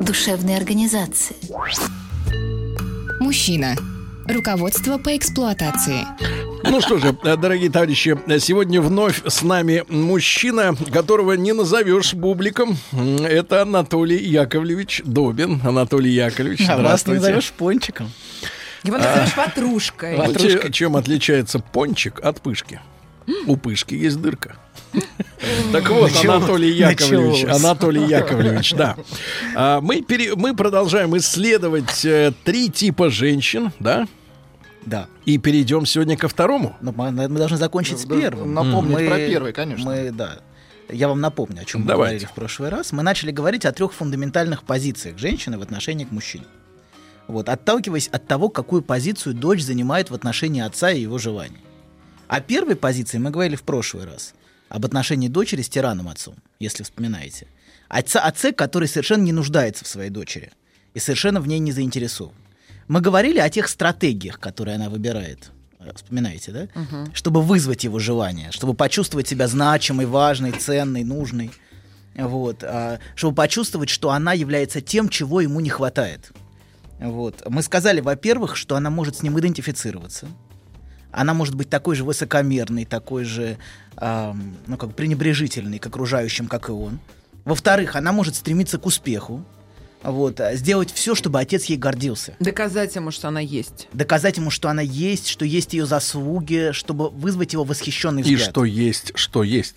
душевной организации. Мужчина. Руководство по эксплуатации. Ну что же, дорогие товарищи, сегодня вновь с нами мужчина, которого не назовешь бубликом. Это Анатолий Яковлевич Добин. Анатолий Яковлевич, А вас не здравствуйте. назовешь пончиком. Его назовешь ватрушкой. Ну, че- Чем отличается пончик от пышки? У пышки есть дырка. Так вот, Началось. Анатолий Яковлевич, Началось. Анатолий Яковлевич, да. А, Мы, пере- мы продолжаем исследовать э, три типа женщин, да? Да. И перейдем сегодня ко второму. Но мы, мы должны закончить с первым. напомнить Мы- про первый, конечно. Мы, да. Я вам напомню, о чем мы Давайте. говорили в прошлый раз. Мы начали говорить о трех фундаментальных позициях женщины в отношении к мужчине. Вот, отталкиваясь от того, какую позицию дочь занимает в отношении отца и его желаний. О первой позиции мы говорили в прошлый раз. Об отношении дочери с тираном отцом, если вспоминаете. Отца, отце, который совершенно не нуждается в своей дочери и совершенно в ней не заинтересован. Мы говорили о тех стратегиях, которые она выбирает. Э, Вспоминаете, да? Чтобы вызвать его желание, чтобы почувствовать себя значимой, важной, ценной, нужной. Вот. а, Чтобы почувствовать, что она является тем, чего ему не хватает. Вот. Мы сказали, во-первых, что она может с ним идентифицироваться. Она может быть такой же высокомерной, такой же ам, ну, как бы пренебрежительной к окружающим, как и он. Во-вторых, она может стремиться к успеху. Вот, а, сделать все, чтобы отец ей гордился. Доказать ему, что она есть. Доказать ему, что она есть, что есть ее заслуги, чтобы вызвать его восхищенный И взгляд. что есть, что есть.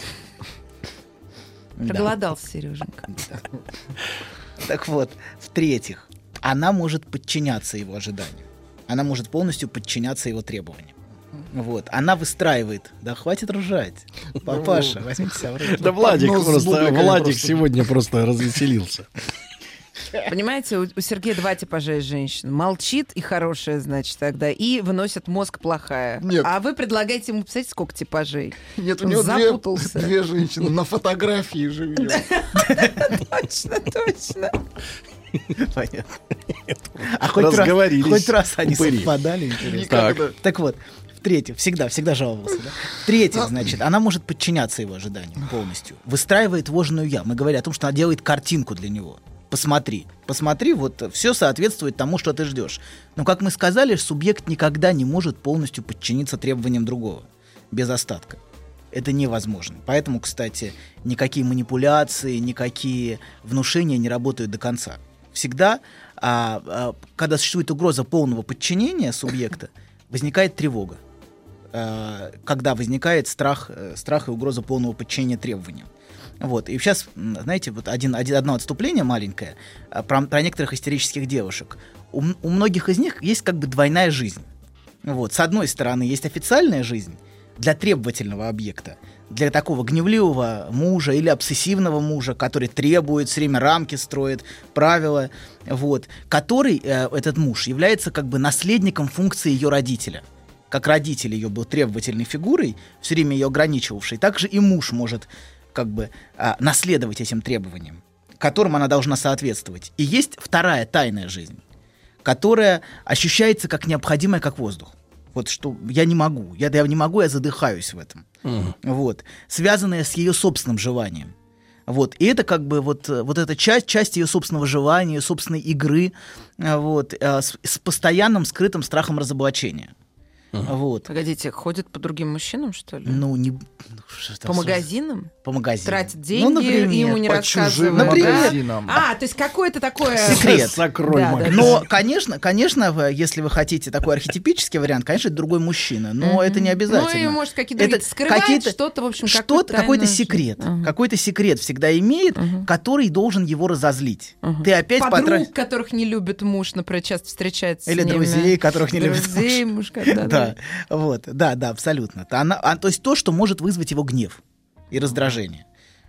Да. Проголодался, Сереженька. Так вот, в-третьих, она может подчиняться его ожиданиям. Она может полностью подчиняться его требованиям. Вот. Она выстраивает. Да хватит ржать. Папаша, возьмите себя в руки. Да Владик Ну, просто, Владик сегодня просто развеселился. Понимаете, у, у Сергея два типажа женщин. Молчит и хорошая, значит, тогда, и выносит мозг плохая. Нет. А вы предлагаете ему, представляете, сколько типажей? Нет, у него две, запутался. две женщины на фотографии видел. Точно, точно. Понятно. А хоть раз, хоть раз они совпадали, интересно. Никогда. Так вот, в-третьих, всегда, всегда жаловался, да? В-третьих, значит, она может подчиняться его ожиданиям полностью. Выстраивает вожную я. Мы говорим о том, что она делает картинку для него. Посмотри, посмотри, вот все соответствует тому, что ты ждешь. Но, как мы сказали, субъект никогда не может полностью подчиниться требованиям другого, без остатка. Это невозможно. Поэтому, кстати, никакие манипуляции, никакие внушения не работают до конца. Всегда, а, а, когда существует угроза полного подчинения субъекта, возникает тревога. А, когда возникает страх, э, страх и угроза полного подчинения требованиям. Вот. И сейчас, знаете, вот один, один, одно отступление маленькое а, про, про некоторых истерических девушек. У, у многих из них есть как бы двойная жизнь. Вот. С одной стороны, есть официальная жизнь для требовательного объекта, для такого гневливого мужа или обсессивного мужа, который требует, все время рамки строит, правила, вот, который, э, этот муж, является как бы наследником функции ее родителя. Как родитель ее был требовательной фигурой, все время ее ограничивавшей, так же и муж может как бы а, наследовать этим требованиям, которым она должна соответствовать. И есть вторая тайная жизнь, которая ощущается как необходимая, как воздух. Вот что я не могу, я, я не могу, я задыхаюсь в этом. Вот. Связанная с ее собственным желанием. Вот. И это как бы вот, вот эта часть, часть ее собственного желания, ее собственной игры, э, вот, э, с, с постоянным скрытым страхом разоблачения. Вот. Погодите, ходит по другим мужчинам, что ли? Ну, не... ну, что по магазинам? По магазинам. Тратит деньги, Ну, например. ему не По чужим рассказывают. Например. да? магазинам. А, то есть какое-то такое... Секрет. Закрой Да, да, магазин. Но, конечно, конечно, если вы хотите такой архетипический вариант, конечно, это другой мужчина, но Мгм. это не обязательно. Ну и, может, какие-то другие- скрывает какие-то- что-то, в общем, что-то, какой-то секрет. Ага. Какой-то секрет всегда имеет, Мгм. который должен его разозлить. Мгм. Ты опять Подруг, потратил... которых не любит муж, например, часто встречается Или с ними. друзей, которых не любит Друзей муж, когда... Да, вот, да, да, абсолютно. Она, а, то есть то, что может вызвать его гнев и раздражение.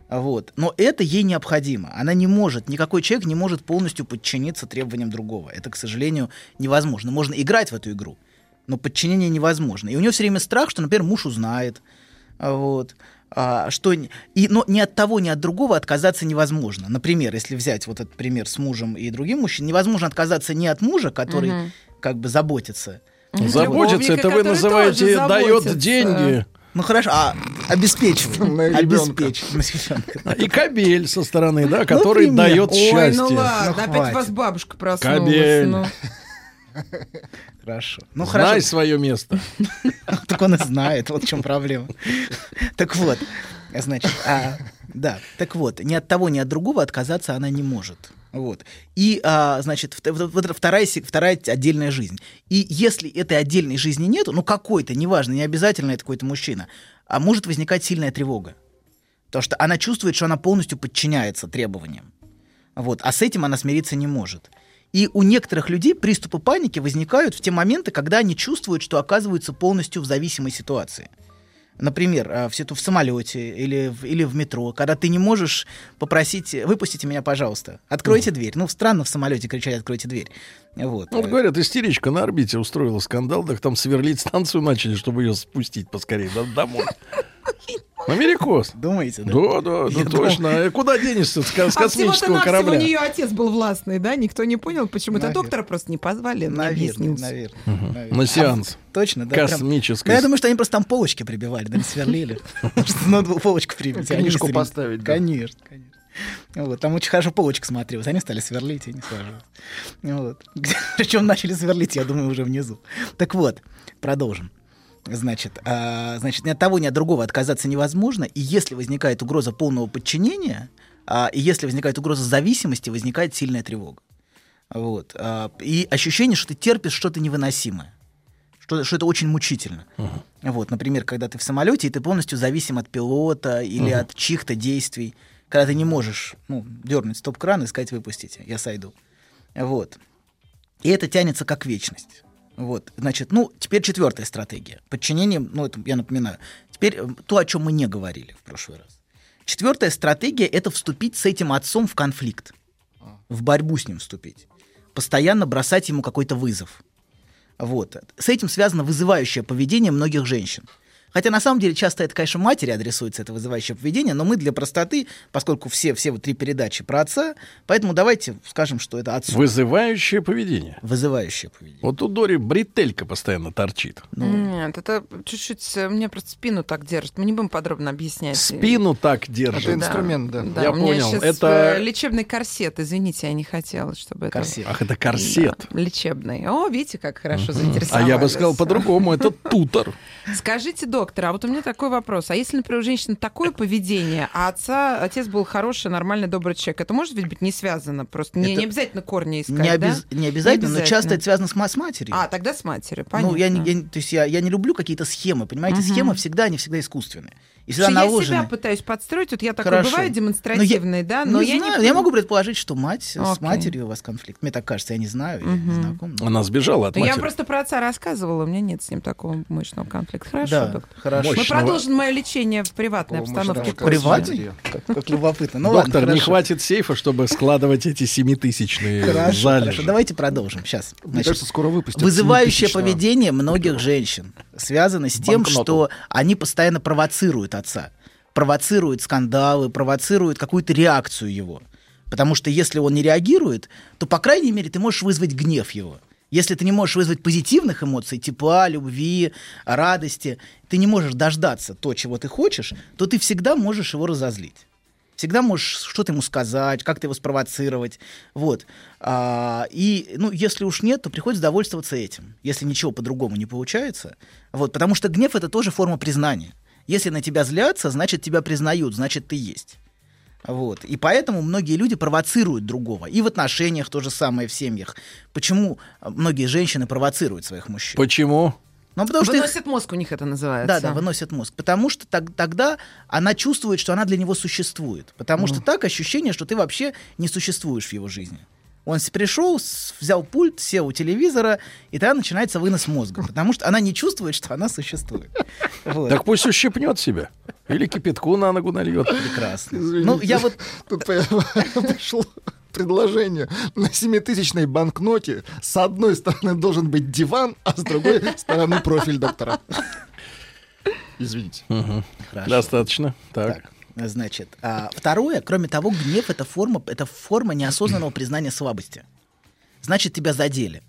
Вот. Но это ей необходимо. Она не может, никакой человек не может полностью подчиниться требованиям другого. Это, к сожалению, невозможно. Можно играть в эту игру, но подчинение невозможно. И у нее все время страх, что, например, муж узнает. Вот. А, что, и, но ни от того, ни от другого отказаться невозможно. Например, если взять вот этот пример с мужем и другим мужчиной, невозможно отказаться ни от мужа, который Мгм. как бы заботится. Заботиться, это вы который называете дает заботится. деньги. Ну хорошо, а обеспечивает. Обеспечивает. Ребенка. И кабель со стороны, да, который Например. дает Ой, счастье. ну ладно, Ну, опять вас бабушка проснулась. Кабель. ну. Хорошо. Ну Знай хорошо. свое место. Так он и знает, вот в чем проблема. Так вот, значит, а, да, так вот, ни от того, ни от другого отказаться она не может. Вот. И, а, значит, вторая, вторая отдельная жизнь. И если этой отдельной жизни нету, ну какой-то, неважно, не обязательно это какой-то мужчина, а может возникать сильная тревога. Потому что она чувствует, что она полностью подчиняется требованиям. Вот. А с этим она смириться не может. И у некоторых людей приступы паники возникают в те моменты, когда они чувствуют, что оказываются полностью в зависимой ситуации. Например, э, в, в самолете или в, или в метро, когда ты не можешь попросить, выпустите меня, пожалуйста, откройте дверь. Ну, странно в самолете кричать, откройте дверь. Вот. Вот говорят, истеричка на орбите устроила скандал, так там сверлить станцию начали, чтобы ее спустить поскорее до- домой. Америкос. Думаете, да? Да, да, Я да, думал- точно. А Куда денешься с, с А всего-то космического у корабля? нее отец был властный, да? Никто не понял, почему-то Наверно. доктора просто не позвали. не Наверное, объяснился. наверное. наверное. На сеанс. Точно, да? прям- Космической. Ну, я думаю, что они просто там полочки прибивали, да, не сверлили. Потому что Надо было полочку прибить. а Книжку поставить. Конечно, конечно. Вот, там очень хорошо полочка смотрелась. Они стали сверлить и не сложилось. Вот. Причем начали сверлить, я думаю, уже внизу. Так вот, продолжим. Значит, а, значит, ни от того, ни от другого отказаться невозможно. И если возникает угроза полного подчинения, а, и если возникает угроза зависимости, возникает сильная тревога. Вот. а, и ощущение, что ты терпишь что-то невыносимое. Что, что это очень мучительно. Вот, например, когда ты в самолете, и ты полностью зависим от пилота или от чьих-то действий, когда ты не можешь ну, дернуть стоп-кран и сказать выпустите, я сойду. Вот. И это тянется как вечность. Вот, значит, ну, теперь четвертая стратегия. Подчинение, ну, это я напоминаю. Теперь э, то, о чем мы не говорили в прошлый раз. Четвертая стратегия — это вступить с этим отцом в конфликт. В борьбу с ним вступить. Постоянно бросать ему какой-то вызов. Вот. С этим связано вызывающее поведение многих женщин. Хотя на самом деле часто это, конечно, матери адресуется, это вызывающее поведение, но мы для простоты, поскольку все, все вот три передачи про отца, поэтому давайте скажем, что это отцу. Вызывающее поведение. Вызывающее поведение. Вот у Дори бретелька постоянно торчит. Нет, это чуть-чуть... э, Мне просто спину так держит. Мы не будем подробно объяснять. Спину так Это держит. инструмент, да. Да, Я у меня понял. Это- э, лечебный корсет. Извините, я не хотела, чтобы это... Корсет. Ах, это корсет. Да, лечебный. О, видите, как хорошо А заинтересовались. я бы сказал по-другому, это тутор. Скажите, доктор, а вот у меня такой вопрос. А если, например, у женщины такое поведение, а отца, отец был хороший, нормальный, добрый человек, это может ведь быть не связано? Просто не, не обязательно корни искать, Не, да? обяз- не обязательно, но обязательно. часто это связано с, ма- с матерью. А, тогда с матерью, понятно. ну, я, не- я не- то есть я, я не люблю какие-то схемы, понимаете? Мгм. Схемы всегда, они всегда искусственные. И всегда я себя пытаюсь подстроить, вот я такой Хорошо. бываю Но демонстративный, да, но не я знаю, не... я могу предположить, что мать с Окей. матерью у вас конфликт. Мне так кажется, я не знаю, я не знаком. но- Она сбежала от Ну, я матери. просто про отца рассказывала, у меня нет с ним такого мощного конфликта. Хорошо, да, доктор. хорошо. Мы Мощного. продолжим мое лечение в приватной О, обстановке. мощного Приватный? Как, как любопытно. Ну, ладно, Доктор, не хватит сейфа, чтобы складывать эти семитысячные Хорошо, залежи. хорошо, давайте продолжим. Сейчас. Мне кажется, скоро выпустят. Вызывающее 7000-го. поведение многих женщин связано с тем, что они постоянно провоцируют отца. Провоцируют скандалы, провоцируют какую-то реакцию его. Потому что если он не реагирует, то, по крайней мере, ты можешь вызвать гнев его. Если ты не можешь вызвать позитивных эмоций, тепла, любви, радости, ты не можешь дождаться то, чего ты хочешь, то ты всегда можешь его разозлить. Всегда можешь что-то ему сказать, как-то его спровоцировать. Вот. А, и, ну, если уж нет, то приходится довольствоваться этим. Если ничего по-другому не получается. Вот. Потому что гнев — это тоже форма признания. Если на тебя злятся, значит, тебя признают, значит, ты есть. Вот. И поэтому многие люди провоцируют другого. И в отношениях то же самое в семьях. Почему а, многие женщины провоцируют своих мужчин? Почему? Ну, потому что их- Выносит мозг у них это называется. да, да, выносят мозг. Потому что так- тогда она чувствует, что она для него существует. Потому что так ощущение, что ты вообще не существуешь в его жизни. Он пришел, взял пульт, сел у телевизора, и тогда начинается вынос мозга. Потому что она не чувствует, что она существует. Вот. Так пусть ущипнет себя. Или кипятку на ногу нальет. Прекрасно. Извините. Ну, я вот Тут пришло предложение. На семитысячной банкноте с одной стороны должен быть диван, а с другой стороны профиль доктора. Извините. Хорошо. Достаточно. Так. Так, значит, а, второе, кроме того, гнев это форма, это форма неосознанного признания слабости. Значит, тебя задели.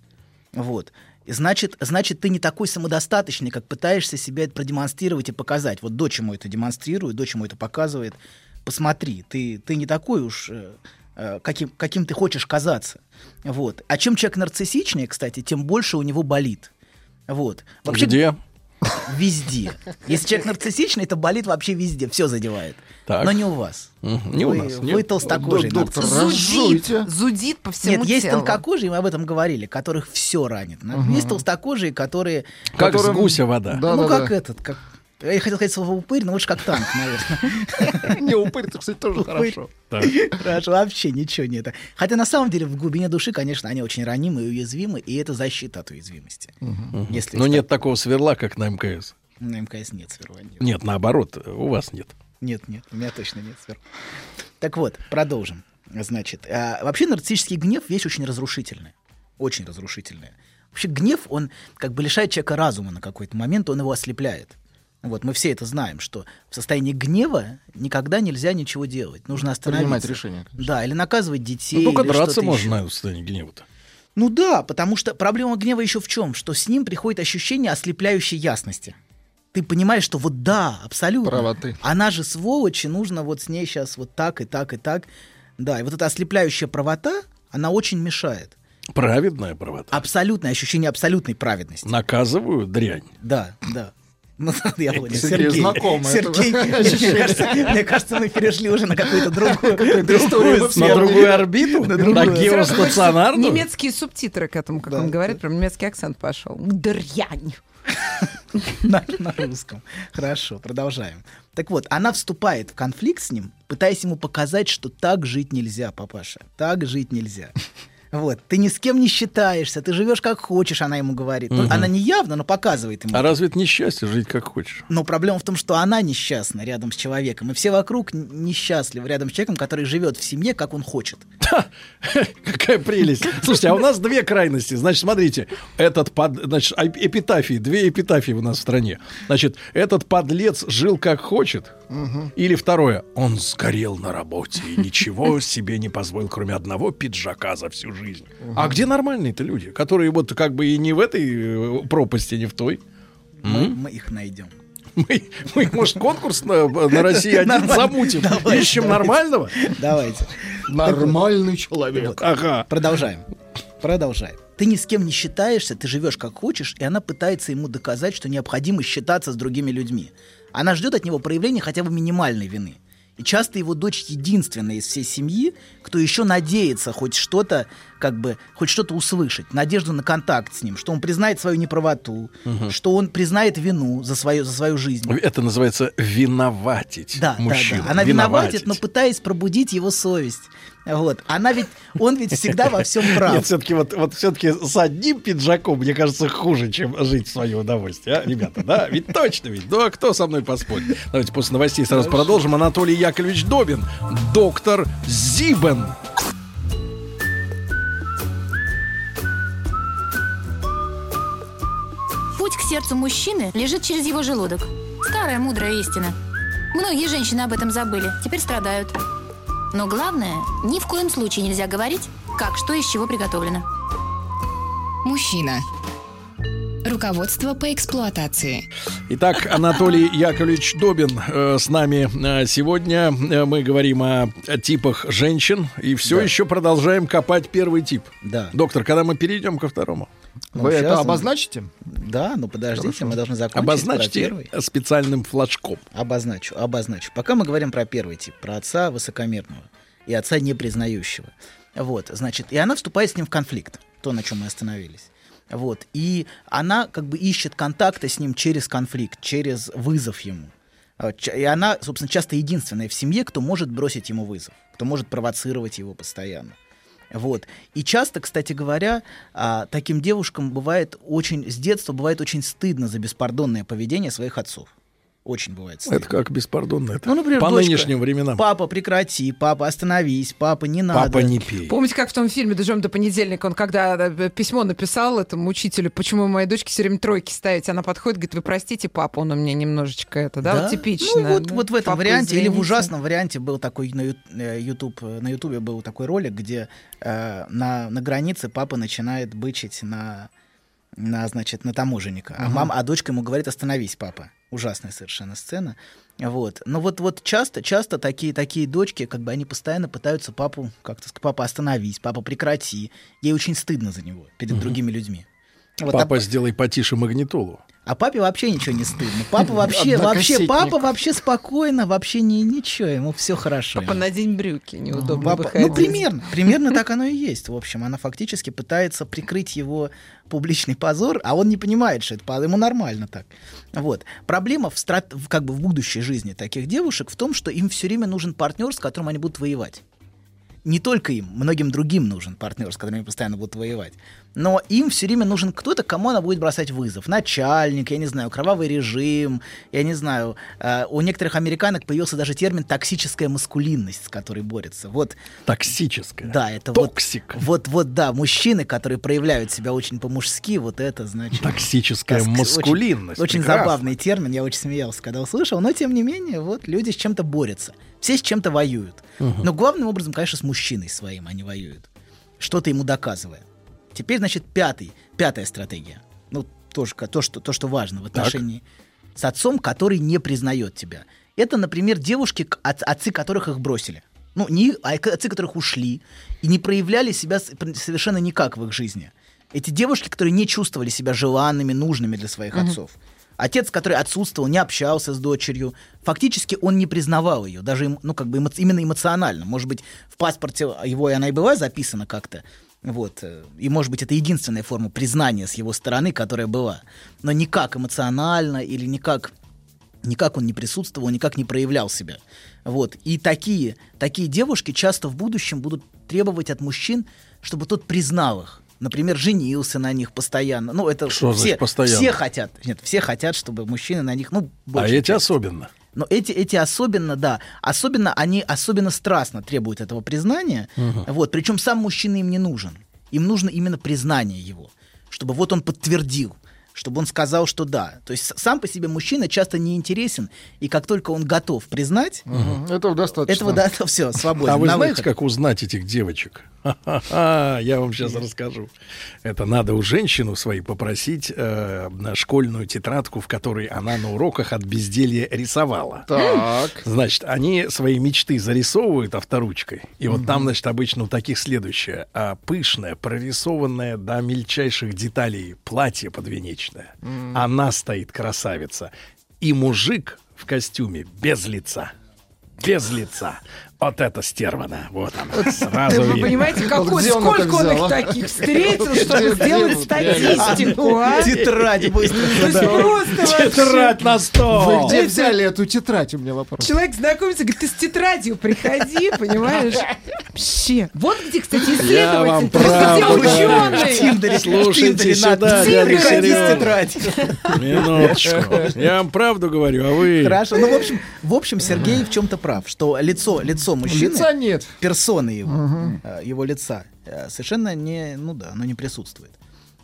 Вот. Значит, значит, ты не такой самодостаточный, как пытаешься себя продемонстрировать и показать. Вот дочь ему это демонстрирует, дочь ему это показывает. Посмотри, ты, ты не такой уж, э, э, каким, каким ты хочешь казаться. Вот. А чем человек нарциссичнее, кстати, тем больше у него болит. Вот. Вообще, Где? Везде. Если человек нарциссичный, то болит вообще везде, все задевает. Так. Но не у вас. Мгм, не у вы, нас, Вы нет. толстокожий Док- доктор. Зудит, зудит по всему Нет, есть телу. тонкокожие, мы об этом говорили, которых все ранит. Есть толстокожие, которые... Как с Которым- гуся вода. Да, ну, да, как да. этот, как... Я хотел сказать слово упырь, но лучше как танк, наверное. Не, упырь, это, кстати, тоже хорошо. Хорошо, вообще ничего не это. Хотя на самом деле в глубине души, конечно, они очень ранимы и уязвимы, и это защита от уязвимости. Но уж нет такого сверла, как на МКС. На МКС нет сверла. нет. Наоборот, у вас нет. Нет, нет, у меня точно нет сверху. Так вот, продолжим. Значит, а, вообще нарциссический гнев вещь очень разрушительная. Очень разрушительная. Вообще гнев, он как бы лишает человека разума на какой-то момент, он его ослепляет. Вот, мы все это знаем, что в состоянии гнева никогда нельзя ничего делать. Нужно остановиться. Принимать решения, конечно. Да, или наказывать детей. Ну, только или драться можно, еще. в состоянии гнева-то. Ну да, потому что проблема гнева еще в чем? Что с ним приходит ощущение ослепляющей ясности. Ты понимаешь, что вот да, абсолютно. Правоты. Она же сволочь, и нужно вот с ней сейчас вот так и так и так. Да, и вот эта ослепляющая правота, она очень мешает. Праведная правота. Абсолютное ощущение абсолютной праведности. Наказываю дрянь. Да, да. Ну, я понял. Сергею Сергей, знакомо это Сергей, мне кажется, мне кажется, мы перешли уже на какую-то другую. На другую орбиту? На другую. геостационарную? Немецкие субтитры к этому, как он говорит, прям немецкий акцент пошел. Дрянь. на, на русском. Хорошо, продолжаем. Так вот, она вступает в конфликт с ним, пытаясь ему показать, что так жить нельзя, папаша. Так жить нельзя. Вот, ты ни с кем не считаешься, ты живешь как хочешь, она ему говорит. Ну, она не явно, но показывает ему. А разве это несчастье жить как хочешь? Но проблема в том, что она несчастна рядом с человеком, и все вокруг несчастливы рядом с человеком, который живет в семье, как он хочет. Какая прелесть. Слушайте, а у нас две крайности. Значит, смотрите, этот под... Значит, эпитафии, две эпитафии у нас в стране. Значит, этот подлец жил как хочет. Или второе, он сгорел на работе и ничего себе не позволил, кроме одного пиджака за всю жизнь. А где нормальные-то люди, которые вот как бы и не в этой э, пропасти, не в той? Мы, мы их найдем. Мы, мы, может, конкурс на, на России один Нормально. замутим? Давайте, Ищем давайте. нормального? Давайте. Нормальный человек. Ага. Продолжаем. Продолжаем. Ты ни с кем не считаешься, ты живешь как хочешь, и она пытается ему доказать, что необходимо считаться с другими людьми. Она ждет от него проявления хотя бы минимальной вины. И часто его дочь единственная из всей семьи, кто еще надеется хоть что-то, как бы, хоть что-то услышать, надежду на контакт с ним, что он признает свою неправоту, что он признает вину за свою, за свою жизнь. Это называется виноватить Да, мужчину. да, да. Она виноватит, Виноватить. но пытаясь пробудить его совесть. Вот. Она ведь, он ведь всегда во всем прав. Нет, все-таки вот, вот все-таки с одним пиджаком, мне кажется, хуже, чем жить в свое удовольствие, а, ребята, да? Ведь точно ведь. Ну, а кто со мной поспорит? Давайте после новостей сразу продолжим. Анатолий Яковлевич Добин, доктор Зибен. Путь к сердцу мужчины лежит через его желудок. Старая мудрая истина. Многие женщины об этом забыли, теперь страдают. Но главное, ни в коем случае нельзя говорить, как что из чего приготовлено. Мужчина. Руководство по эксплуатации. Итак, Анатолий Яковлевич Добин э, с нами э, сегодня. Э, мы говорим о, о типах женщин и все Да. еще продолжаем копать первый тип. Да. Доктор, когда мы перейдем ко второму? Ну, Вы это обозначите? Да, ну подождите, мы должны закончить про Обозначьте первый. специальным флажком. Обозначу, обозначу. Пока мы говорим про первый тип, про отца высокомерного и отца непризнающего. Вот, значит, и она вступает с ним в конфликт, то, на чем мы остановились. Вот, и она как бы ищет контакта с ним через конфликт, через вызов ему. Ч- И она, собственно, часто единственная в семье, кто может бросить ему вызов, кто может провоцировать его постоянно. Вот. И часто, кстати говоря, а, таким девушкам бывает очень, с детства бывает очень стыдно за беспардонное поведение своих отцов. Очень бывает стыдно. Это как беспардонно. Это Ну, например, по дочка, нынешним временам. Папа, прекрати, папа, остановись, папа, не надо. Папа не пей. Помните, как в том фильме «Дождем до понедельника» он когда э, письмо написал этому учителю, почему моей дочке все время тройки ставить, она подходит, говорит, вы простите, папа, он у меня немножечко это, да, вот типично. Ну, вот, да? вот в этом Папа, варианте, или в извините. ужасном варианте был такой на, э, YouTube, э, на Ютубе был такой ролик, где э, на, на границе папа начинает бычить на, на, значит, на таможенника. А, мама, а дочка ему говорит, остановись, папа. Ужасная совершенно сцена. Вот. Но вот, вот часто, часто такие, такие дочки, как бы они постоянно пытаются папу, как-то сказать, папа, остановись, папа, прекрати. Ей очень стыдно за него перед другими людьми. Вот, а Папа, сделай потише магнитолу. А папе вообще ничего не стыдно. Папа вообще, вообще, папа вообще спокойно, вообще не, ничего, ему все хорошо. Папа, надень брюки, неудобно Папа- выходить. ну, примерно, примерно так оно и есть. В общем, она фактически пытается прикрыть его публичный позор, а он не понимает, что это по- ему нормально так. Вот. Проблема в, страт- в, как бы в будущей жизни таких девушек в том, что им все время нужен партнер, с которым они будут воевать. Не только им, многим другим нужен партнер, с которым они постоянно будут воевать. Но им все время нужен кто-то, кому она будет бросать вызов. Начальник, я не знаю, кровавый режим, я не знаю. э, у некоторых американок появился даже термин токсическая маскулинность, с которой борется. Вот Токсическое. да, это вот, toxic. вот, вот, да, мужчины, которые проявляют себя очень по-мужски, вот это значит. Токсическая тоск- маскулинность. Очень, очень забавный термин, я очень смеялся, когда услышал, но тем не менее, вот люди с чем-то борются, все с чем-то воюют. Но главным образом, конечно, с мужчиной своим они воюют, что-то ему доказывая. Теперь, значит, пятый, пятая стратегия. Ну, тоже то, что, то, что важно в отношении с отцом, который не признает тебя. Это, например, девушки, от- отцы которых их бросили. Ну, не, а отцы, которых ушли и не проявляли себя совершенно никак в их жизни. Эти девушки, которые не чувствовали себя желанными, нужными для своих отцов. Отец, который отсутствовал, не общался с дочерью, фактически он не признавал ее, даже ну, как бы эмо- именно эмоционально. Может быть, в паспорте его и она и была записана как-то. Вот. э, И, может быть, это единственная форма признания с его стороны, которая была. Но никак эмоционально или никак никак он не присутствовал, никак не проявлял себя. Вот. И такие, такие девушки часто в будущем будут требовать от мужчин, чтобы тот признал их. Например, женился на них постоянно. Ну, это Что все, постоянно? все хотят. Нет, все хотят, чтобы мужчины на них, ну, А большая эти часть. особенно. Но эти, эти особенно, да, особенно они особенно страстно требуют этого признания. Вот, причем сам мужчина им не нужен. Им нужно именно признание его, чтобы вот он подтвердил, чтобы он сказал, что да. То есть сам по себе мужчина часто не интересен, и как только он готов признать, Мгм. Этого достаточно. этого да, это все, свободен. А вы на знаете, выход. как узнать этих девочек? Ха-ха-ха, Я вам сейчас расскажу. Это надо у женщины своей попросить э, на школьную тетрадку, в которой она на уроках от безделья рисовала. Так. Значит, они свои мечты зарисовывают авторучкой. И вот там, значит, обычно у таких следующее. А, пышное, прорисованное до мельчайших деталей платье подвенечное. Она стоит красавица. И мужик в костюме без лица. Без лица. Вот это стервана. Вот она. Сразу Вы понимаете, какой, он сколько он их а? таких встретил, чтобы сделать статистику, а? Тетрадь быстро. Тетрадь на Вы стол. где взяли эту тетрадь, у меня вопрос. Человек знакомится, говорит, ты с тетрадью приходи, понимаешь? Вообще. Вот где, кстати, Я вам исследователь. Где правду говорю. В ученые. Тиндере, Слушайте сюда, тетрадью». Минуточку. Я вам правду говорю, а вы... Хорошо. Ну, в общем, в общем, Сергей в чем-то прав, что лицо, лицо мужчины... Лица нет. персоны его, э, его лица, э, совершенно не, ну да, оно не присутствует.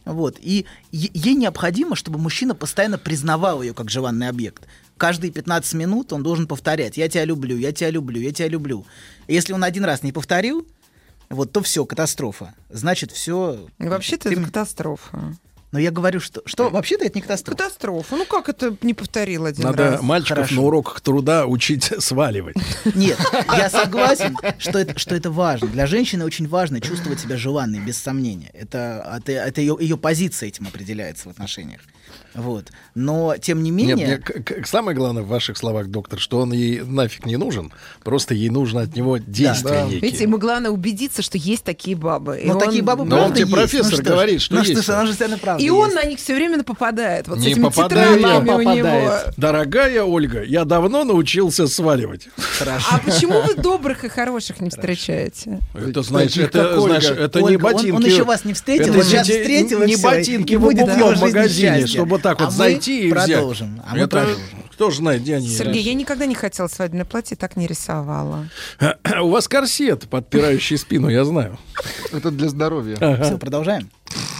Вот. И ей необходимо, чтобы мужчина постоянно признавал ее как желанный объект. Каждые 15 минут он должен повторять «я тебя люблю, я тебя люблю, я тебя люблю». И если он один раз не повторил, вот, то все, катастрофа. Значит, все... Вообще-то это катастрофа. Но я говорю, что, что вообще-то это не катастрофа. Катастрофа. Ну как это не повторил один Надо раз? мальчиков Хорошо. на уроках труда учить сваливать. Нет, я согласен, что это, что это важно. Для женщины очень важно чувствовать себя желанной, без сомнения. Это, это, это ее, ее позиция этим определяется в отношениях. Вот. Но, тем не менее... Нет, мне к- к- самое главное в ваших словах, доктор, что он ей нафиг не нужен, просто ей нужно от него действия Да. некие. Видите, ему главное убедиться, что есть такие бабы. И Ну, он- такие бабы Но он тебе есть. профессор Ну, говорит, что ну, есть. что ж, она же совершенно правда И он есть. на них все время попадает. Вот с Не этими попадаю я. тетрадями у него. Попадает. Дорогая Ольга, я давно научился сваливать. Хорошо. А почему вы добрых и хороших не встречаете? Это, Таких, это, знаешь, это не Ольга, он- ботинки. он еще вас не встретил, это вот сейчас не- встретил, Не ботинки в обувном магазине, чтобы так А вот зайти и взять. продолжим, а мы это продолжим. Кто же знает, где они? Сергей, я никогда не хотела свадебное платье, так не рисовала. У вас корсет, подпирающий спину, я знаю. Это для здоровья. Все, продолжаем.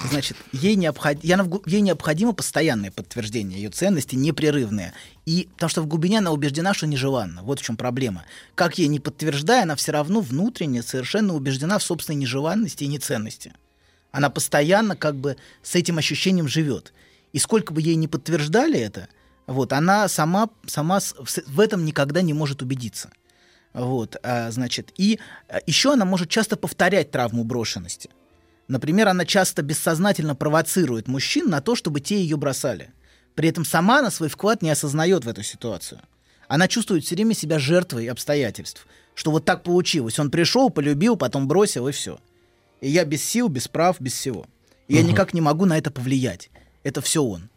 Значит, ей, необход... я нав- ей необходимо постоянное подтверждение ее ценности, непрерывное. И потому что в глубине она убеждена, что нежеланна. Вот в чем проблема. Как ей не подтверждая, она все равно внутренне совершенно убеждена в собственной нежеланности и неценности. Она постоянно как бы с этим ощущением живет. И сколько бы ей не подтверждали это, вот, она сама, сама в этом никогда не может убедиться. Вот, а, значит, и еще она может часто повторять травму брошенности. Например, она часто бессознательно провоцирует мужчин на то, чтобы те ее бросали. При этом сама она свой вклад не осознает в эту ситуацию. Она чувствует все время себя жертвой обстоятельств. Что вот так получилось. Он пришел, полюбил, потом бросил, и все. И я без сил, без прав, без всего. И я никак не могу на это повлиять. Это все он.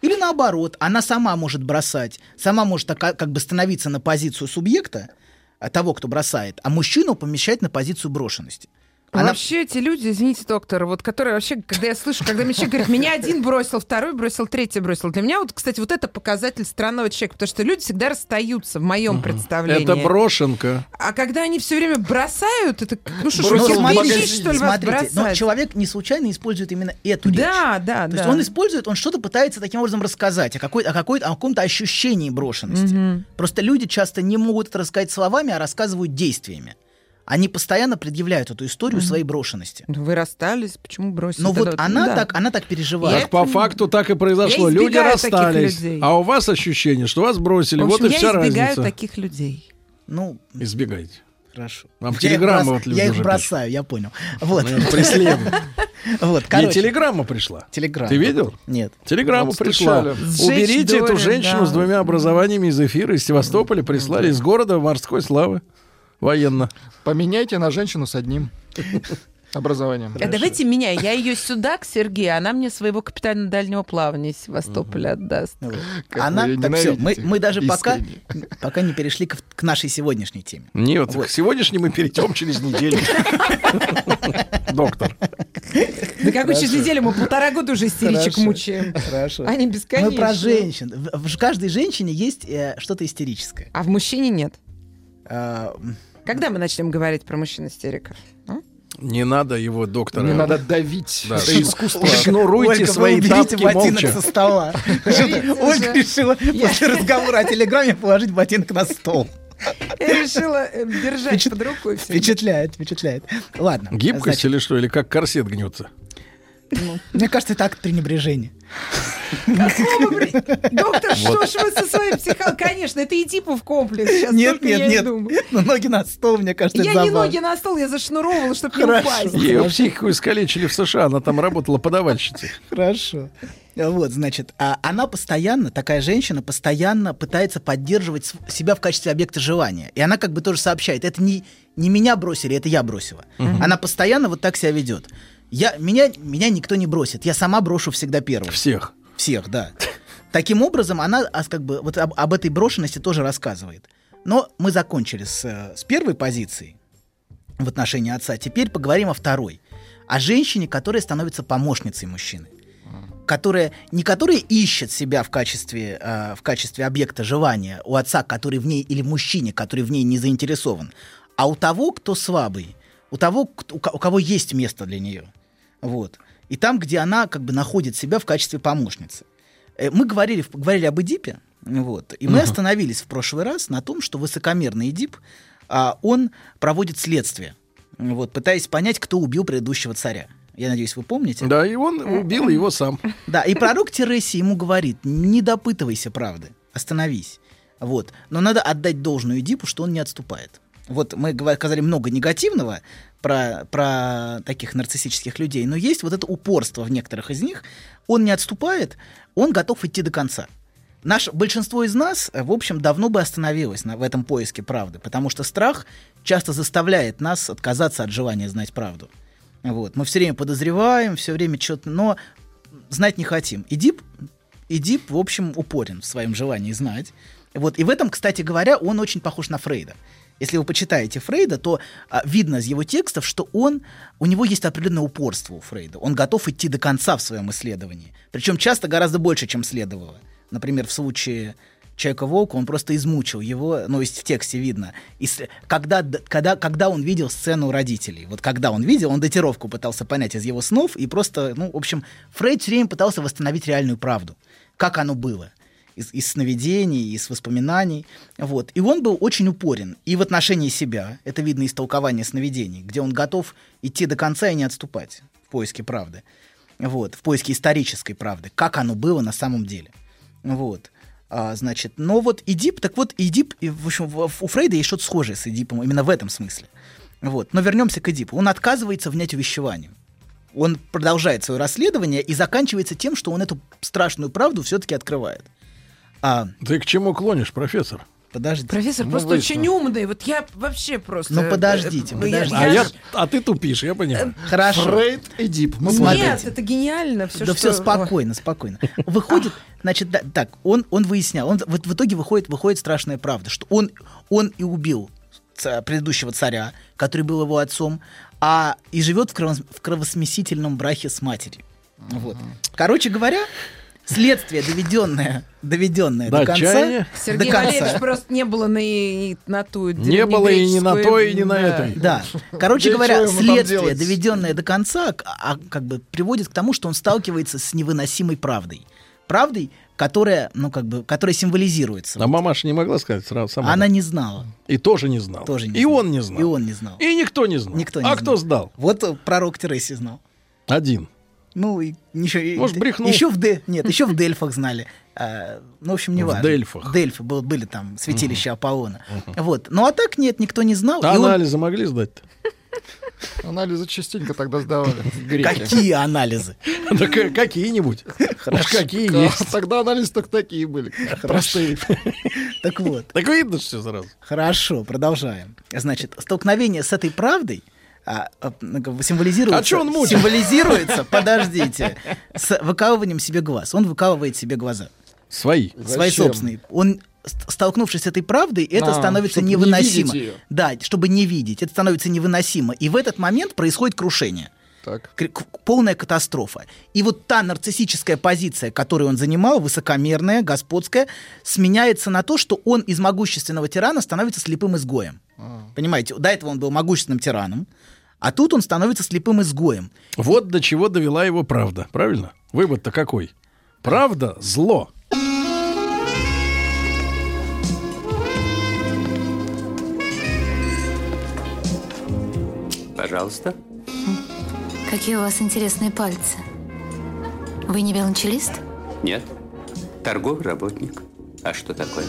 Или наоборот, она сама может бросать, сама может така- как бы становиться на позицию субъекта, а, того, кто бросает, а мужчину помещать на позицию брошенности. Она- Вообще эти люди, извините, доктор, вот которые вообще, когда я слышу, когда мне человек говорит, меня один бросил, второй бросил, третий бросил. Для меня вот, кстати, вот это показатель странного человека, потому что люди всегда расстаются в моем представлении. Это брошенка. А когда они все время бросают, это ну что, Бросил что магазине. что ли, вас смотрите, но бросать? человек не случайно использует именно эту речь. Да, да, То да. есть он использует, он что-то пытается таким образом рассказать о, какой, о, какой, о каком-то ощущении брошенности. Просто люди часто не могут это рассказать словами, а рассказывают действиями. Они постоянно предъявляют эту историю своей брошенности. Ну, Вы расстались, почему бросили? Но вот она, Да. так, она так переживает. Так по факту так и произошло. Я Люди избегаю таких расстались. людей. А у вас ощущение, что вас бросили. В общем, вот и я вся избегаю разница. таких людей. Ну, Избегайте. хорошо. Вам Я вот люди Я их бросаю, я понял. Вот, Ну, это Преследуют. вот, короче. телеграмма пришла. Телеграмма. Ты видел? Нет. Телеграмма пришла. Уберите эту женщину да. с двумя образованиями из эфира из Севастополя. Прислали из города морской славы. Военно. Поменяйте на женщину с одним образованием. А давайте меня. Я ее сюда к Сергею, она мне своего капитана дальнего плавания из Севастополя отдаст. Вот. Как Она, так все, мы, мы даже пока, Искренне. пока не перешли к, к нашей сегодняшней теме. Нет, Вот. к сегодняшнему мы перейдем через неделю. Доктор. Да какой через неделю мы полтора года уже истеричек мучаем. Хорошо. Они бесконечные. Мы про женщин. В, каждой женщине есть э, что-то истерическое. А в мужчине нет. Когда мы начнем говорить про мужчин-истериков? а? Не надо его, доктора. Не надо давить. Да. Это искусство. Шнуруйте Ольга, свои уберите тапки ботинок молча. со стола. Ольга решила после разговора о телеграме положить ботинок на стол. Я решила э, держать Впечат- под рукой всё. Впечатляет, впечатляет. Ладно. Гибкость значит, или что? Или как корсет гнется? Мне кажется, это акт пренебрежения. Доктор, что ж вы со своим психологией? Конечно, это и типов комплекс. Сейчас Нет, нет, нет. думаю. Ну, ноги на стол, мне кажется, Я не ноги на стол, я зашнуровывала, чтобы не упасть. Ее психику искалечили в США, она там работала подавальщицей. Хорошо. Вот, значит, а она постоянно, такая женщина, постоянно пытается поддерживать себя в качестве объекта желания. И она как бы тоже сообщает, это не, не меня бросили, это я бросила. Она постоянно вот так себя ведет. Я, меня, меня никто не бросит, я сама брошу всегда первым. Всех. Всех, да. Таким образом, она а, как бы вот об, об этой брошенности тоже рассказывает. Но мы закончили с, э, с первой позицией в отношении отца. Теперь поговорим о второй. О женщине, которая становится помощницей мужчины. Которая, не которая ищет себя в качестве, э, в качестве объекта желания у отца, который в ней, или мужчине, который в ней не заинтересован, а у того, кто слабый, у того, кто- у кого есть место для нее. Вот. И там, где она как бы находит себя в качестве помощницы. Э, Мы говорили, говорили об Эдипе, вот, и мы остановились в прошлый раз на том, что высокомерный Эдип, а, он проводит следствие, вот, пытаясь понять, кто убил предыдущего царя. Я надеюсь, вы помните. Да, и он убил его сам. Да, и пророк Тереси ему говорит, не допытывайся правды, остановись. Вот. Но надо отдать должную Эдипу, что он не отступает. Вот мы сказали много негативного про, про таких нарциссических людей, но есть вот это упорство в некоторых из них. Он не отступает, он готов идти до конца. Наш, большинство из нас, э, в общем, давно бы остановилось на, в этом поиске правды, потому что страх часто заставляет нас отказаться от желания знать правду. Вот. Мы все время подозреваем, все время что-то, но знать не хотим. Идип, Идип, в общем, упорен в своем желании знать. Вот. И в этом, кстати говоря, он очень похож на Фрейда. Если вы почитаете Фрейда, то а, видно из его текстов, что он, у него есть определенное упорство у Фрейда. Он готов идти до конца в своем исследовании. Причем часто гораздо больше, чем следовало. Например, в случае Человека-волка, он просто измучил его, ну, есть в тексте видно. И когда, когда, когда он видел сцену родителей, вот когда он видел, он датировку пытался понять из его снов, и просто, ну, в общем, Фрейд все время пытался восстановить реальную правду, как оно было из, из сновидений, из воспоминаний. Вот. И он был очень упорен и в отношении себя, это видно из толкования сновидений, где он готов идти до конца и не отступать в поиске правды. Вот, в поиске исторической правды, как оно было на самом деле. Вот. А, значит, но вот Эдип, так вот Эдип, в общем, у Фрейда есть что-то схожее с Эдипом именно в этом смысле. Вот. Но вернемся к Эдипу. Он отказывается внять увещевание. Он продолжает свое расследование и заканчивается тем, что он эту страшную правду все-таки открывает. А, Ты к чему клонишь, профессор? подождите. Профессор Ну, просто выяснил. очень умный. Вот я вообще просто... Ну, подождите, э, э, подождите. А, я, а ты тупишь, я понимаю. Хорошо. Фрейд, Эдип. Мы Нет, Смотрите. это гениально. Все, да все спокойно, спокойно. Выходит, значит, да, так, он, он выяснял, он, вот в итоге выходит, выходит страшная правда, что он, он и убил ца- предыдущего царя, который был его отцом, а и живет в, крово- в кровосмесительном браке с матерью. Вот. Короче говоря, следствие, доведенное, доведенное До до конца, отчаяния? Сергей до конца. Валерьевич просто не было на, и на ту Не было и ни на той, и ни на этой. Да. Короче говоря, следствие, доведенное до конца, а, как бы приводит к тому, что он сталкивается с невыносимой правдой. Правдой, которая, ну, как бы, которая символизируется. А мамаша не могла сказать сразу сама. Она не знала. И тоже не знал. Тоже не и знал. он не знал. И он не знал. И никто не знал. Никто не а знал. кто сдал? Вот э, пророк Тереси знал. Один. Ну, и еще, Может, брехнул? Еще в, Де- нет, еще в Дельфах знали. А, ну, в общем, не В важно. Дельфах. Дельфы был- были там, святилища Аполлона. Вот. Ну, а так нет, никто не знал. А И он- анализы могли сдать-то? Анализы частенько тогда сдавали. греки. Какие анализы? Какие-нибудь. Уж какие есть. Тогда анализы только такие были. Простые. Так вот. Так видно все сразу. Хорошо, продолжаем. Значит, столкновение с этой правдой а, а, ну, символизируется... А чё он мучает? Символизируется, подождите, с выкалыванием себе глаз. Он выкалывает себе глаза. Свои. Свои Зачем? собственные. Он, ст- столкнувшись с этой правдой, это А, становится чтоб не невыносимо. да, чтобы не видеть. Это становится невыносимо. И в этот момент происходит крушение. Так. Полная катастрофа. И вот та нарциссическая позиция, которую он занимал, высокомерная, господская, сменяется на то, что он из могущественного тирана становится слепым изгоем. Понимаете, до этого он был могущественным тираном, а тут он становится слепым изгоем. Вот до чего довела его правда. Правильно? Вывод-то какой? Правда — зло. Пожалуйста. Какие у вас интересные пальцы. Вы не велончелист? Нет. Торговый работник. А что такое?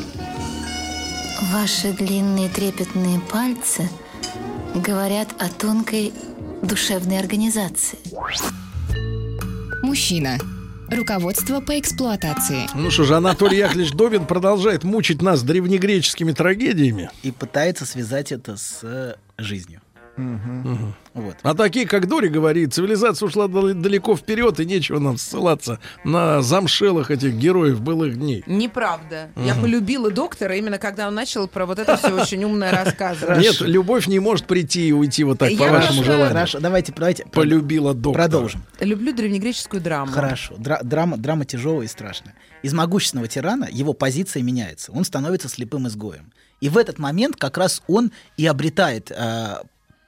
Ваши длинные трепетные пальцы говорят о тонкой душевной организации. Мужчина. Руководство по эксплуатации. Ну что же, Анатолий Яковлевич Добин продолжает мучить нас древнегреческими трагедиями. И пытается связать это с жизнью. Вот. А такие, как Дори говорит, цивилизация ушла дал- далеко вперед, и нечего нам ссылаться на замшелых этих героев былых дней. Неправда. Я полюбила доктора именно когда он начал про вот это все очень умное рассказывать. Нет, любовь не может прийти и уйти вот так, по вашему желанию. Хорошо, давайте, давайте Полюбила доктора. продолжим. Люблю древнегреческую драму. Хорошо. Дра- драма, драма тяжелая и страшная. Из могущественного тирана его позиция меняется. Он становится слепым изгоем. И в этот момент как раз он и обретает э,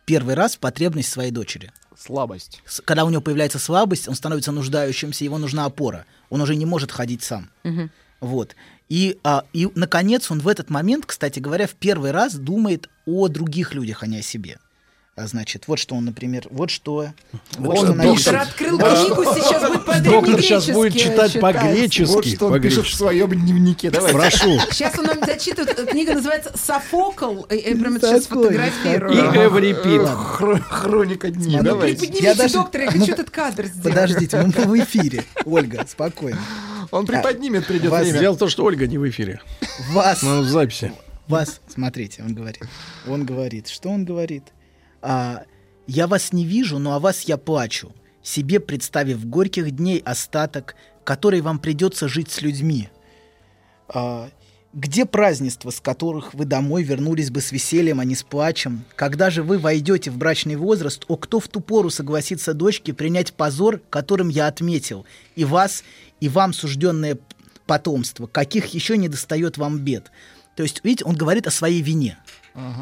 первый раз потребность своей дочери. Слабость. Когда у него появляется слабость, он становится нуждающимся, его нужна опора. Он уже не может ходить сам. Вот. И, а, и, наконец, он в этот момент, кстати говоря, в первый раз думает о других людях, а не о себе. А, значит, вот что он, например, вот что... Вот Он что Доктор открыл книгу, сейчас будет Доктор сейчас будет читать по-гречески. Вот что он пишет в своем дневнике. Давай. Прошу. Сейчас он нам зачитывает. Книга называется «Софокл». Э, Я прямо сейчас Такой, И фотографирую. Эврипид. Хро- Хроника дней. Давай. Приподнимите, доктор, я хочу этот кадр сделать. Подождите, мы в эфире. Ольга, спокойно. Он приподнимет, придет время. Дело в том, что Ольга не в эфире. Вас, Она в записи. вас, смотрите, он говорит. Он говорит, что он говорит? А, я вас не вижу, но о вас я плачу, себе представив горьких дней остаток, который вам придется жить с людьми. А, где празднества, с которых вы домой вернулись бы с весельем, а не с плачем? Когда же вы войдете в брачный возраст, о кто в ту пору согласится дочке принять позор, которым я отметил, и вас, и вам сужденное потомства, каких еще не достает вам бед. То есть, видите, он говорит о своей вине.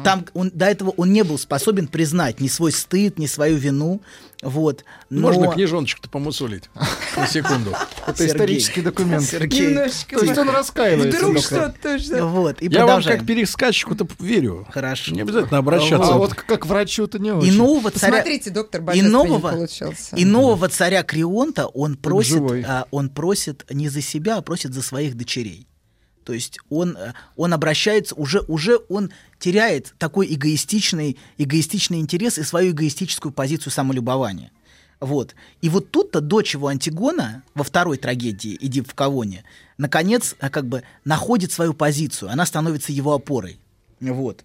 Там он, до этого он не был способен признать ни свой стыд, ни свою вину. Вот. Но... Можно книжоночку-то помусолить на секунду. Это исторический документ. Сергей. Немножечко. То есть он раскаивается. Вдруг что-то. Вот, и Я вам как пересказчику-то верю. Хорошо. Не обязательно обращаться. А вот как врачу-то не очень. И нового царя... Посмотрите, доктор и Божественный нового, получился. и нового царя Крионта он просит, а, он просит не за себя, а просит за своих дочерей. То есть он, э, он обращается, уже, уже он теряет такой эгоистичный, эгоистичный интерес и свою эгоистическую позицию самолюбования. Вот. И вот тут-то дочь его Антигона во второй трагедии «Иди в Кавоне» наконец а, как бы находит свою позицию, она становится его опорой. Вот.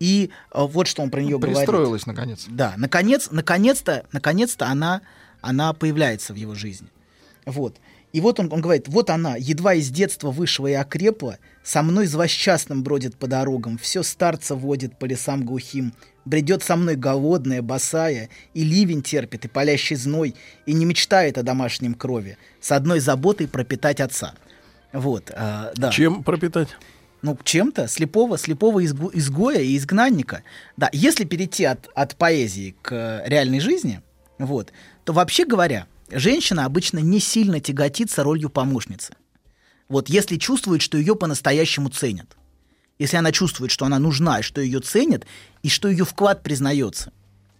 И а, вот что он про нее говорит. Пристроилась, наконец. Да, наконец, наконец-то, наконец-то она, она появляется в его жизни. Вот. И вот он, он говорит, вот она, едва из детства вышла и окрепла, со мной злосчастным бродит по дорогам, все старца водит по лесам глухим, бредет со мной голодная, босая, и ливень терпит, и палящий зной, и не мечтает о домашнем крови, с одной заботой пропитать отца. Вот, а, да. Чем пропитать? Ну, чем-то слепого, слепого изгу- изгоя и изгнанника. Да, если перейти от, от поэзии к э, реальной жизни, вот, то вообще говоря, женщина обычно не сильно тяготится ролью помощницы. Вот, если чувствует, что ее по-настоящему ценят. Если она чувствует, что она нужна, и что ее ценят, и что ее вклад признается.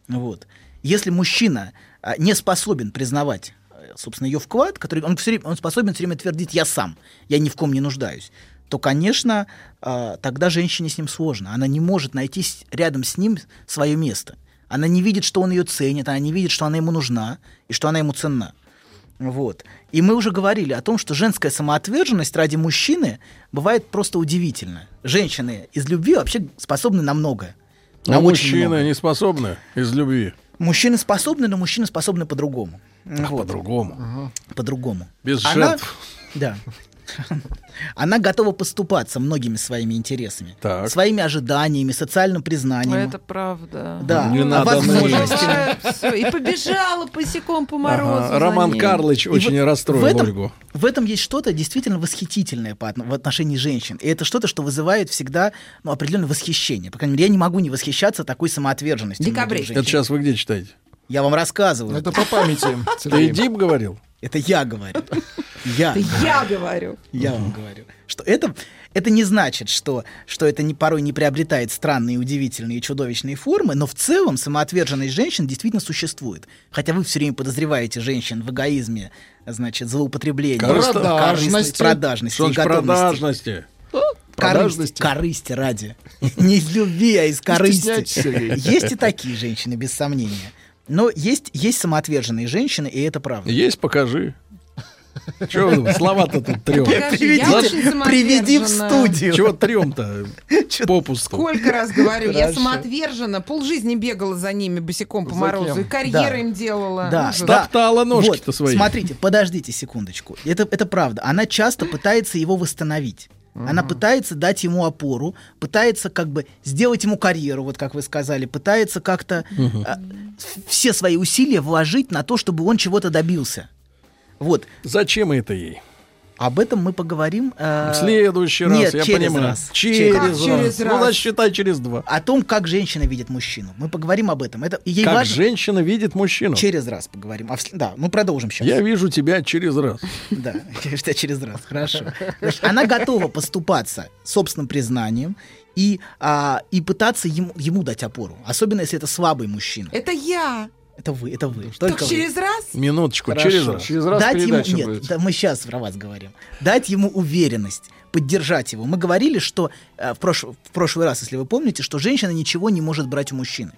Вот. Если мужчина а, не способен признавать, э, собственно, ее вклад, который он, все время, он способен все время твердить «я сам, я ни в ком не нуждаюсь», то, конечно, а, тогда женщине с ним сложно. Она не может найти рядом с ним свое место. Она не видит, что он ее ценит, она не видит, что она ему нужна и что она ему ценна. Вот. И мы уже говорили о том, что женская самоотверженность ради мужчины бывает просто удивительно. Женщины из любви вообще способны на многое. На А мужчины многое. не способны из любви. Мужчины способны, но мужчины способны по-другому. Ах, Вот. По-другому. По-другому. Без Она- жертв. Да. Она готова поступаться многими своими интересами, Так. своими ожиданиями, социальным признанием. Это правда. Да, Не а надо возможностями. И побежала босиком по морозу. Ага, Роман ней. Карлович И очень вот расстроил в этом, Ольгу. В этом есть что-то действительно восхитительное по в отношении женщин. И это что-то, что вызывает всегда ну, определенное восхищение. По крайней мере, я не могу не восхищаться такой самоотверженностью. Декабрь. Это сейчас вы где читаете? Я вам рассказываю. Это по памяти. Ты. Дип говорил? Это я говорю. Я. Это я говорю. Я вам говорю, что это, это не значит, что, что это не, порой не приобретает странные, удивительные и чудовищные формы, но в целом самоотверженность женщин действительно существует. Хотя вы все время подозреваете женщин в эгоизме, значит, злоупотреблении, Продажности. продажности и продажности? Корысти, Продажности. корысти ради. Не из любви, а из корысти. Есть и такие женщины, без сомнения. Но есть, есть самоотверженные женщины, и это правда. Есть, покажи. Чего слова-то тут трем? Приведи, я очень приведи в студию. Чего трем-то попусту? Сколько раз говорю, я самоотвержена, полжизни бегала за ними босиком по морозу, и карьеру им делала. Да, Ужас. да. Топтала ножки-то свои. Смотрите, подождите секундочку. Это, это правда. Она часто пытается его восстановить. Она пытается дать ему опору, пытается как бы сделать ему карьеру, вот как вы сказали, пытается как-то а, все свои усилия вложить на то, чтобы он чего-то добился. Вот. Зачем это ей? Об этом мы поговорим. э, В следующий раз, нет, я через понимаю. раз. Через, Как раз. через Ну, раз? значит, считай через два. О том, как женщина видит мужчину. Мы поговорим об этом. Это ей Как важно. женщина видит мужчину. Через раз поговорим. А в Да, мы продолжим сейчас. Я вижу тебя через раз. Да, я тебя через раз, хорошо. Значит, она готова поступаться собственным признанием и, а, и пытаться ему, ему дать опору. Особенно, если это слабый мужчина. Это я. Это вы, это вы. Так Только вы. через раз? Минуточку, Хорошо. через раз. Через раз Дать ему, нет, будет. да, мы сейчас про вас говорим. Дать ему уверенность, поддержать его. Мы говорили, что э, в, прош- в прошлый раз, если вы помните, что женщина ничего не может брать у мужчины.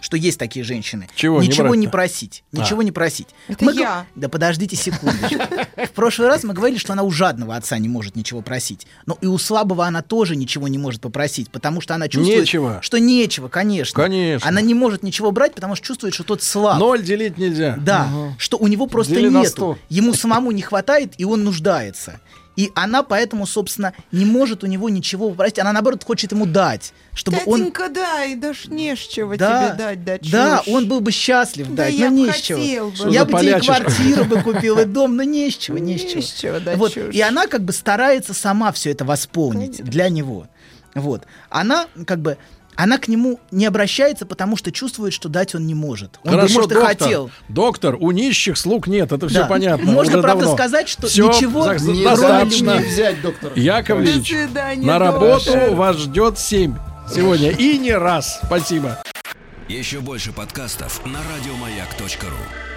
Что есть такие женщины. Чего не ничего не, брать-то? просить. Ничего не просить. Это Мы го- я. Да подождите секундочку. В прошлый раз мы говорили, что она у жадного отца не может ничего просить. Но и у слабого она тоже ничего не может попросить, потому что она чувствует, Нечего. что нечего, конечно. Конечно. Она не может ничего брать, потому что чувствует, что тот слаб. Ноль делить нельзя. Да, что у него просто Дели нету. Ему самому не хватает, и он нуждается. И она поэтому, собственно, не может у него ничего попросить. Она, наоборот, хочет ему дать, чтобы он... Татенька, дай, даже не с чего Да, тебе дать, да да, чушь. он был бы счастлив Да дать, я но не с чего. хотел бы. Я бы тебе и полячишка? квартиру бы купил, и дом, но не с чего, не с Не чего. с чего дать Вот. чушь. И она как бы старается сама все это восполнить для него. Вот. Она как бы она к нему не обращается, потому что чувствует, что дать он не может. Он бы, Хорошо, может, и доктор. хотел. Доктор, у нищих слуг нет, это все Да. понятно. Можно, правда, давно. сказать, что Всё, ничего за- не достаточно. Не взять, доктор. Яковлевич, До свидания, на работу доктор. вас ждет 7 сегодня. И не раз. Спасибо. Еще больше подкастов на радиомаяк.ру.